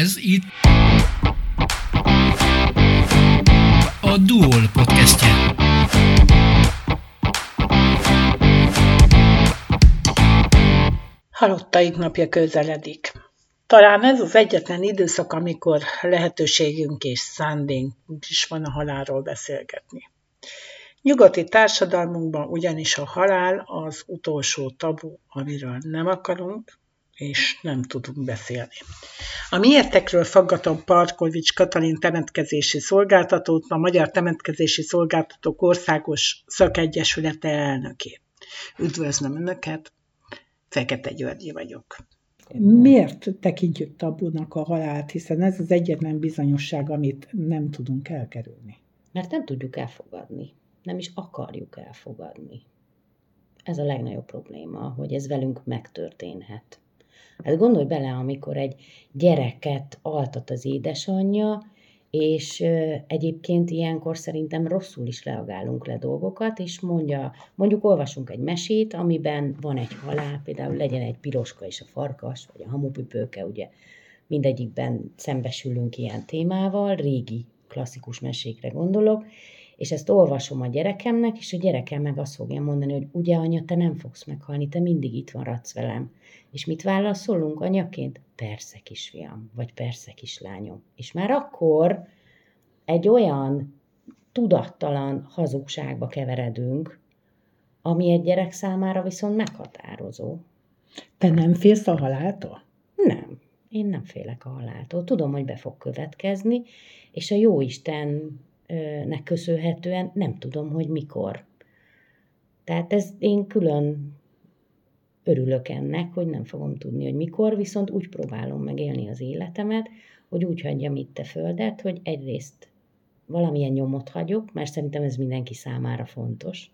Ez itt a Duol podcastje. Halottaik napja közeledik. Talán ez az egyetlen időszak, amikor lehetőségünk és szándékunk is van a halálról beszélgetni. Nyugati társadalmunkban ugyanis a halál az utolsó tabu, amiről nem akarunk, és nem tudunk beszélni. A miértekről faggatom Parkovics Katalin temetkezési szolgáltatót, a Magyar Temetkezési Szolgáltatók Országos Szakegyesülete elnökét. Üdvözlöm Önöket, Fekete Györgyi vagyok. Miért tekintjük tabunak a halált, hiszen ez az egyetlen bizonyosság, amit nem tudunk elkerülni? Mert nem tudjuk elfogadni, nem is akarjuk elfogadni. Ez a legnagyobb probléma, hogy ez velünk megtörténhet. Hát gondolj bele, amikor egy gyereket altat az édesanyja, és egyébként ilyenkor szerintem rosszul is reagálunk le dolgokat, és mondja, mondjuk olvasunk egy mesét, amiben van egy halál, például legyen egy piroska és a farkas, vagy a hamupipőke, ugye mindegyikben szembesülünk ilyen témával, régi klasszikus mesékre gondolok, és ezt olvasom a gyerekemnek, és a gyerekem meg azt fogja mondani, hogy ugye anya, te nem fogsz meghalni, te mindig itt maradsz velem. És mit válaszolunk anyaként? Persze kisfiam, vagy persze kislányom. És már akkor egy olyan tudattalan hazugságba keveredünk, ami egy gyerek számára viszont meghatározó. Te nem félsz a haláltól? Nem, én nem félek a haláltól. Tudom, hogy be fog következni, és a Jóisten nek köszönhetően nem tudom, hogy mikor. Tehát ez én külön örülök ennek, hogy nem fogom tudni, hogy mikor, viszont úgy próbálom megélni az életemet, hogy úgy hagyjam itt a földet, hogy egyrészt valamilyen nyomot hagyok, mert szerintem ez mindenki számára fontos,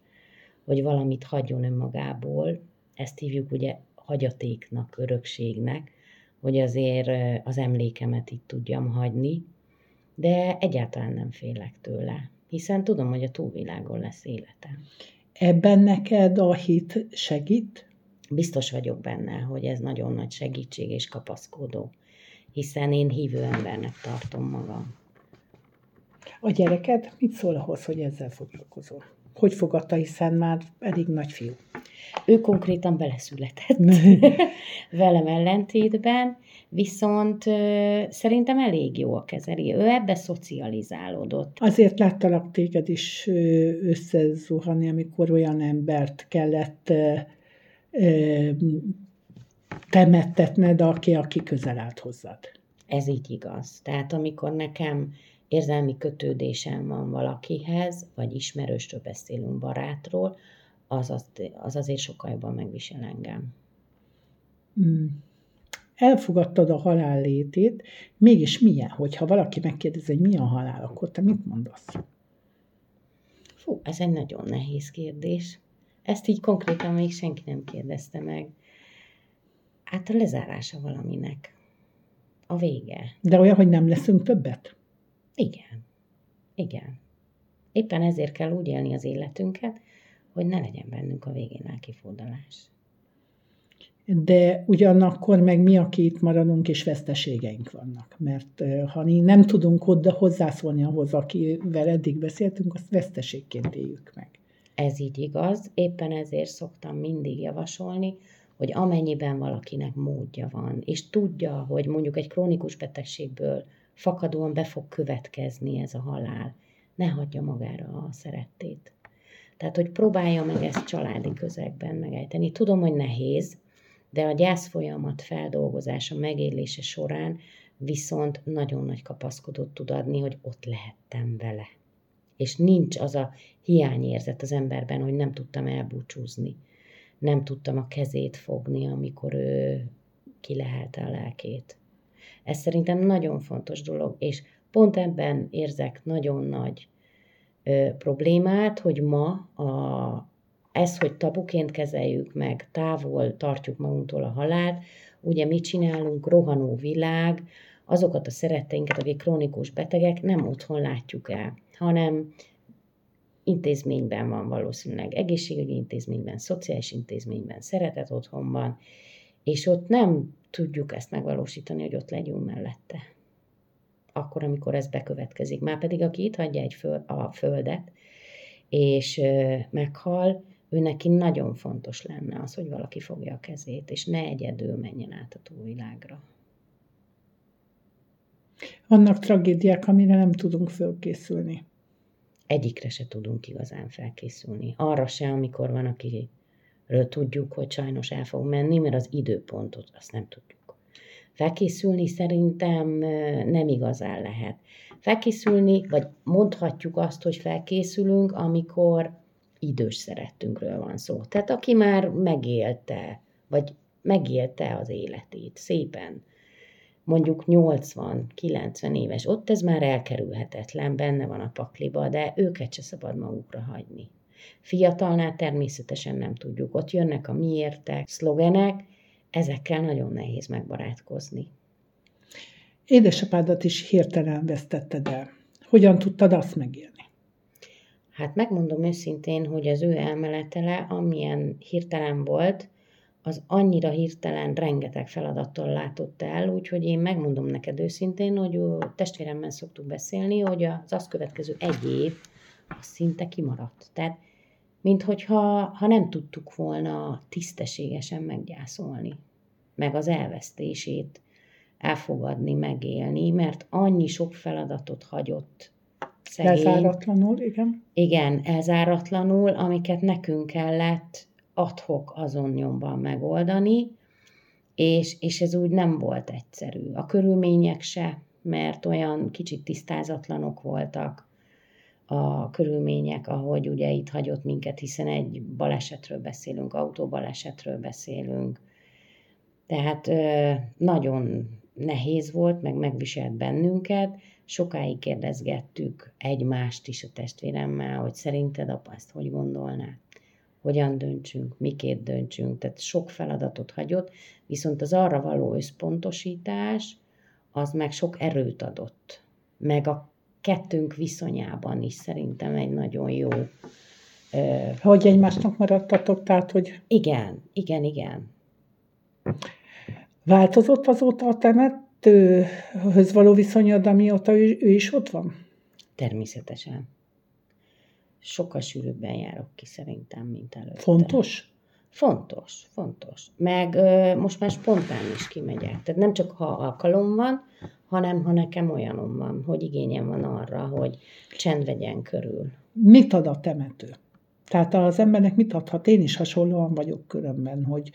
hogy valamit hagyjon önmagából, ezt hívjuk ugye hagyatéknak, örökségnek, hogy azért az emlékemet itt tudjam hagyni, de egyáltalán nem félek tőle, hiszen tudom, hogy a túlvilágon lesz életem. Ebben neked a hit segít? Biztos vagyok benne, hogy ez nagyon nagy segítség és kapaszkodó, hiszen én hívő embernek tartom magam. A gyereked mit szól ahhoz, hogy ezzel foglalkozol? Hogy fogadta, hiszen már elég nagy fiú? Ő konkrétan beleszületett velem ellentétben, viszont ö, szerintem elég jó a kezeli. Ő ebbe szocializálódott. Azért láttalak téged is összezuhanni, amikor olyan embert kellett ö, ö, temettetned, aki, aki közel állt hozzád. Ez így igaz. Tehát amikor nekem érzelmi kötődésem van valakihez, vagy ismerősről beszélünk, barátról, az, az, az azért sokkal jobban megvisel engem. Mm. Elfogadtad a halál létét, mégis milyen? Hogyha valaki megkérdezi, hogy mi a halál, akkor te mit mondasz? Fú, ez egy nagyon nehéz kérdés. Ezt így konkrétan még senki nem kérdezte meg. Hát a lezárása valaminek. A vége. De olyan, hogy nem leszünk többet? Igen. Igen. Éppen ezért kell úgy élni az életünket, hogy ne legyen bennünk a végén elkifordulás. De ugyanakkor meg mi, aki itt maradunk, és veszteségeink vannak. Mert ha nem tudunk oda hozzászólni ahhoz, akivel eddig beszéltünk, azt veszteségként éljük meg. Ez így igaz, éppen ezért szoktam mindig javasolni, hogy amennyiben valakinek módja van, és tudja, hogy mondjuk egy krónikus betegségből fakadóan be fog következni ez a halál, ne hagyja magára a szerettét. Tehát, hogy próbálja meg ezt családi közegben megejteni. Tudom, hogy nehéz, de a gyász folyamat feldolgozása, megélése során viszont nagyon nagy kapaszkodót tud adni, hogy ott lehettem vele. És nincs az a hiányérzet az emberben, hogy nem tudtam elbúcsúzni. Nem tudtam a kezét fogni, amikor ő kilehelte a lelkét. Ez szerintem nagyon fontos dolog, és pont ebben érzek nagyon nagy ö, problémát, hogy ma a, ez, hogy tabuként kezeljük meg, távol tartjuk magunktól a halált, ugye mit csinálunk, rohanó világ, azokat a szeretteinket, akik krónikus betegek, nem otthon látjuk el, hanem intézményben van valószínűleg, egészségügyi intézményben, szociális intézményben, szeretet otthonban, és ott nem tudjuk ezt megvalósítani, hogy ott legyünk mellette. Akkor, amikor ez bekövetkezik. Már pedig, aki itt hagyja egy föl, a földet, és ö, meghal, ő neki nagyon fontos lenne az, hogy valaki fogja a kezét, és ne egyedül menjen át a túlvilágra. Vannak tragédiák, amire nem tudunk fölkészülni. Egyikre se tudunk igazán felkészülni. Arra se, amikor van, akiről tudjuk, hogy sajnos el fog menni, mert az időpontot azt nem tudjuk. Felkészülni szerintem nem igazán lehet. Felkészülni, vagy mondhatjuk azt, hogy felkészülünk, amikor idős szerettünkről van szó. Tehát aki már megélte, vagy megélte az életét szépen, mondjuk 80-90 éves, ott ez már elkerülhetetlen, benne van a pakliba, de őket se szabad magukra hagyni. Fiatalnál természetesen nem tudjuk, ott jönnek a miértek, szlogenek, ezekkel nagyon nehéz megbarátkozni. Édesapádat is hirtelen vesztetted el. Hogyan tudtad azt megélni? Hát megmondom őszintén, hogy az ő elmeletele, amilyen hirtelen volt, az annyira hirtelen rengeteg feladattól látott el, úgyhogy én megmondom neked őszintén, hogy testvéremmel szoktuk beszélni, hogy az azt következő egy év az szinte kimaradt. Tehát, minthogyha ha nem tudtuk volna tisztességesen meggyászolni, meg az elvesztését elfogadni, megélni, mert annyi sok feladatot hagyott szegény. Elzáratlanul, igen. Igen, elzáratlanul, amiket nekünk kellett adhok azon nyomban megoldani, és, és ez úgy nem volt egyszerű. A körülmények se, mert olyan kicsit tisztázatlanok voltak a körülmények, ahogy ugye itt hagyott minket, hiszen egy balesetről beszélünk, autóbalesetről beszélünk. Tehát nagyon nehéz volt, meg megviselt bennünket. Sokáig kérdezgettük egymást is a testvéremmel, hogy szerinted apa ezt hogy gondolná? hogyan döntsünk, miként döntsünk, tehát sok feladatot hagyott, viszont az arra való összpontosítás, az meg sok erőt adott. Meg a kettőnk viszonyában is szerintem egy nagyon jó. Hogy egymásnak maradtatok, tehát, hogy... Igen, igen, igen. Változott azóta a temetőhöz való viszonyod, amióta ő, ő is ott van? Természetesen sokkal sűrűbben járok ki szerintem, mint előtte. Fontos? Fontos, fontos. Meg ö, most már spontán is kimegyek. Tehát nem csak ha alkalom van, hanem ha nekem olyanom van, hogy igényem van arra, hogy csend vegyen körül. Mit ad a temető? Tehát az embernek mit adhat? Én is hasonlóan vagyok körömben, hogy,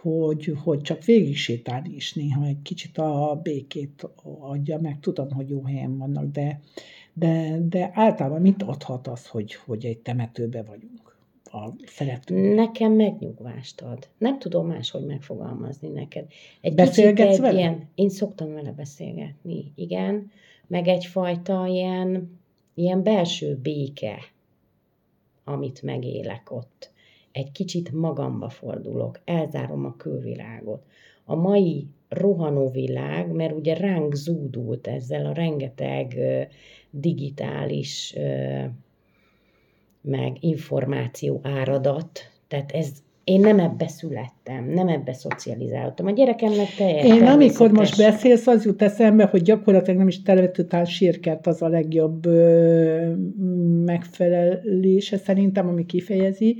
hogy, hogy csak végig sétálni is néha egy kicsit a békét adja, meg tudom, hogy jó helyen vannak, de, de, de általában mit adhat az, hogy, hogy egy temetőbe vagyunk? A szerető. Nekem megnyugvást ad. Nem tudom máshogy megfogalmazni neked. Egy Beszélgetsz egy vele? Ilyen, én szoktam vele beszélgetni, igen. Meg egyfajta ilyen, ilyen belső béke, amit megélek ott. Egy kicsit magamba fordulok, elzárom a külvilágot. A mai rohanó világ, mert ugye ránk zúdult ezzel a rengeteg digitális meg információ áradat, tehát ez én nem ebbe születtem, nem ebbe szocializáltam. A gyerekemnek teljesen Én amikor most beszélsz, az jut eszembe, hogy gyakorlatilag nem is televetőtál sírkert az a legjobb ö, megfelelése szerintem, ami kifejezi,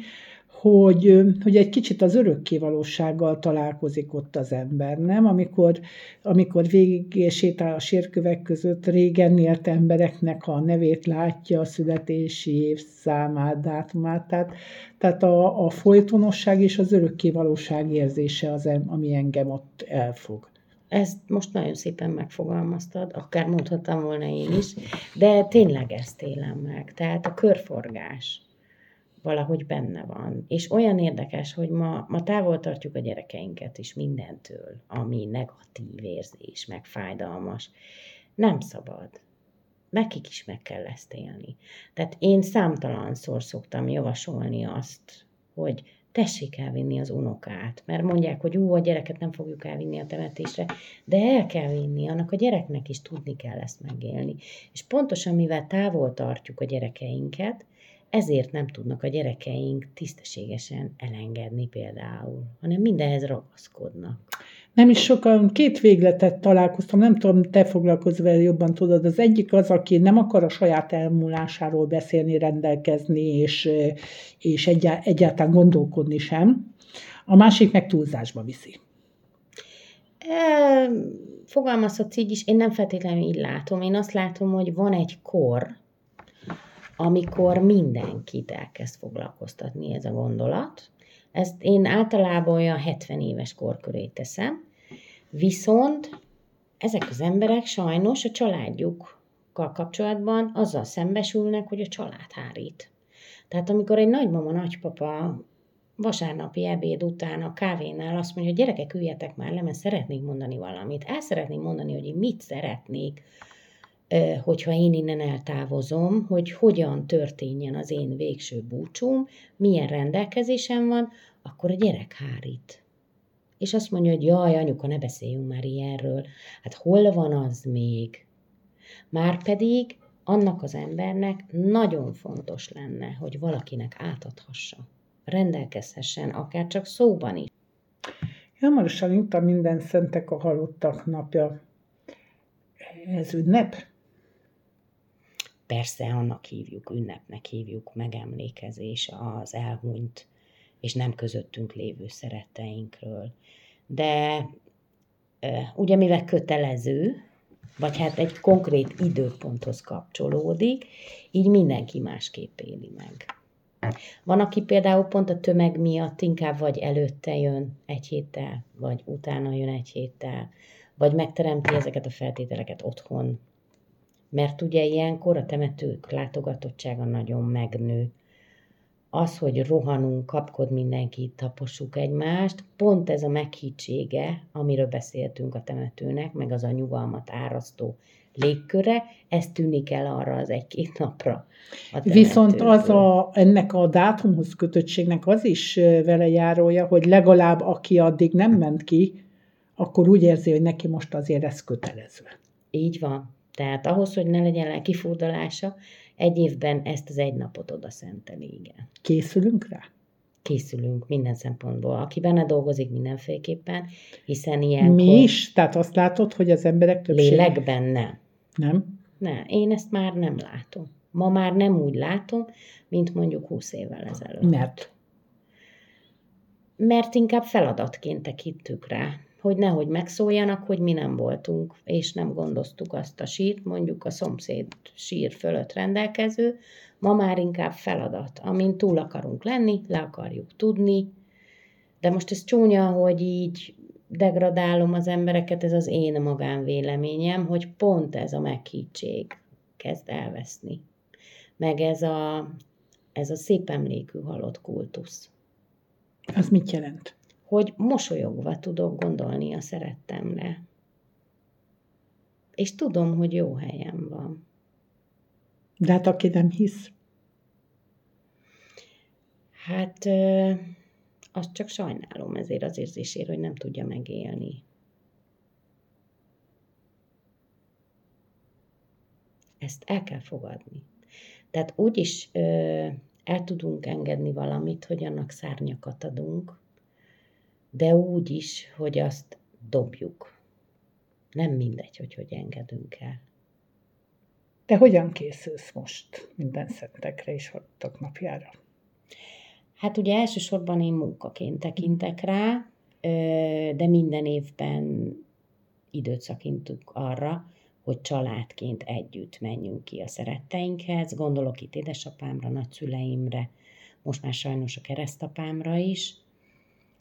hogy, hogy egy kicsit az örökkévalósággal találkozik ott az ember, nem? Amikor, amikor végig sétál a sérkövek között, régen élt embereknek a nevét látja, a születési évszámát, dátumát, tehát, tehát a, a folytonosság és az örökkévalóság érzése az, ami engem ott elfog. Ezt most nagyon szépen megfogalmaztad, akár mondhattam volna én is, de tényleg ezt élem meg. Tehát a körforgás valahogy benne van. És olyan érdekes, hogy ma, ma távol tartjuk a gyerekeinket is mindentől, ami negatív érzés, meg fájdalmas. Nem szabad. Nekik is meg kell ezt élni. Tehát én számtalanszor szoktam javasolni azt, hogy tessék elvinni az unokát, mert mondják, hogy ú, a gyereket nem fogjuk elvinni a temetésre, de el kell vinni, annak a gyereknek is tudni kell ezt megélni. És pontosan mivel távol tartjuk a gyerekeinket, ezért nem tudnak a gyerekeink tisztességesen elengedni például, hanem mindenhez ragaszkodnak. Nem is sokan, két végletet találkoztam, nem tudom, te foglalkozz vele jobban tudod. Az egyik az, aki nem akar a saját elmúlásáról beszélni, rendelkezni, és, és egyá, egyáltalán gondolkodni sem. A másik meg túlzásba viszi. E, fogalmazhatsz így is, én nem feltétlenül így látom. Én azt látom, hogy van egy kor, amikor mindenkit elkezd foglalkoztatni ez a gondolat. Ezt én általában olyan 70 éves kor köré teszem, viszont ezek az emberek sajnos a családjukkal kapcsolatban azzal szembesülnek, hogy a család hárít. Tehát amikor egy nagymama, nagypapa vasárnapi ebéd után a kávénál azt mondja, hogy gyerekek, üljetek már le, mert szeretnék mondani valamit. El szeretném mondani, hogy én mit szeretnék, hogyha én innen eltávozom, hogy hogyan történjen az én végső búcsúm, milyen rendelkezésem van, akkor a gyerek hárít. És azt mondja, hogy jaj, anyuka, ne beszéljünk már ilyenről. Hát hol van az még? Márpedig annak az embernek nagyon fontos lenne, hogy valakinek átadhassa. Rendelkezhessen, akár csak szóban is. Hamarosan itt a minden szentek a halottak napja. Ez ünnep? Persze annak hívjuk, ünnepnek hívjuk, megemlékezés az elhunyt és nem közöttünk lévő szeretteinkről. De ugye mivel kötelező, vagy hát egy konkrét időponthoz kapcsolódik, így mindenki másképp éli meg. Van, aki például pont a tömeg miatt inkább vagy előtte jön egy héttel, vagy utána jön egy héttel, vagy megteremti ezeket a feltételeket otthon, mert ugye ilyenkor a temetők látogatottsága nagyon megnő. Az, hogy rohanunk, kapkod mindenki, tapossuk egymást, pont ez a meghittsége, amiről beszéltünk a temetőnek, meg az a nyugalmat árasztó légköre, ez tűnik el arra az egy-két napra. Viszont az a, ennek a dátumhoz kötöttségnek az is vele járója, hogy legalább aki addig nem ment ki, akkor úgy érzi, hogy neki most azért ez kötelező. Így van. Tehát ahhoz, hogy ne legyen lelkifurdalása, egy évben ezt az egy napot oda szenteli, igen. Készülünk rá? Készülünk minden szempontból. Aki benne dolgozik mindenféleképpen, hiszen ilyen. Mi is? Tehát azt látod, hogy az emberek többsége... Lélekben nem. Nem? Ne, én ezt már nem látom. Ma már nem úgy látom, mint mondjuk 20 évvel ezelőtt. Mert? Mert inkább feladatként tekittük rá hogy nehogy megszóljanak, hogy mi nem voltunk, és nem gondoztuk azt a sírt, mondjuk a szomszéd sír fölött rendelkező, ma már inkább feladat, amin túl akarunk lenni, le akarjuk tudni, de most ez csúnya, hogy így degradálom az embereket, ez az én magánvéleményem, hogy pont ez a meghítség kezd elveszni. Meg ez a, ez a szép emlékű halott kultusz. Az mit jelent? Hogy mosolyogva tudok gondolni a szerettemre. És tudom, hogy jó helyen van. De hát aki nem hisz? Hát azt csak sajnálom ezért az érzésért, hogy nem tudja megélni. Ezt el kell fogadni. Tehát úgy is ö, el tudunk engedni valamit, hogy annak szárnyakat adunk, de úgy is, hogy azt dobjuk. Nem mindegy, hogy hogy engedünk el. De hogyan készülsz most minden szentekre és hattak napjára? Hát ugye elsősorban én munkaként tekintek rá, de minden évben időt szakintunk arra, hogy családként együtt menjünk ki a szeretteinkhez. Gondolok itt édesapámra, nagyszüleimre, most már sajnos a keresztapámra is,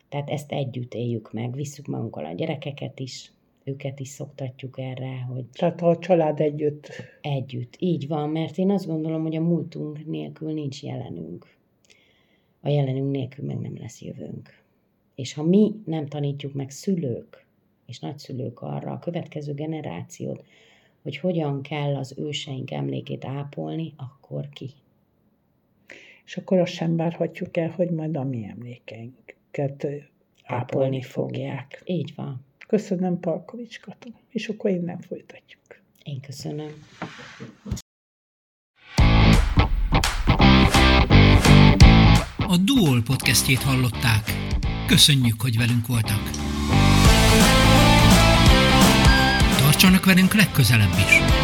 tehát ezt együtt éljük meg, visszük magunkkal a gyerekeket is, őket is szoktatjuk erre, hogy... Tehát a család együtt. Együtt, így van, mert én azt gondolom, hogy a múltunk nélkül nincs jelenünk. A jelenünk nélkül meg nem lesz jövőnk. És ha mi nem tanítjuk meg szülők és nagyszülők arra a következő generációt, hogy hogyan kell az őseink emlékét ápolni, akkor ki? És akkor azt sem várhatjuk el, hogy majd a mi emlékeink ápolni fogják. Így van. Köszönöm, Palkovics Katon. És akkor innen folytatjuk. Én köszönöm. A Duol podcastjét hallották. Köszönjük, hogy velünk voltak. Tartsanak velünk legközelebb is!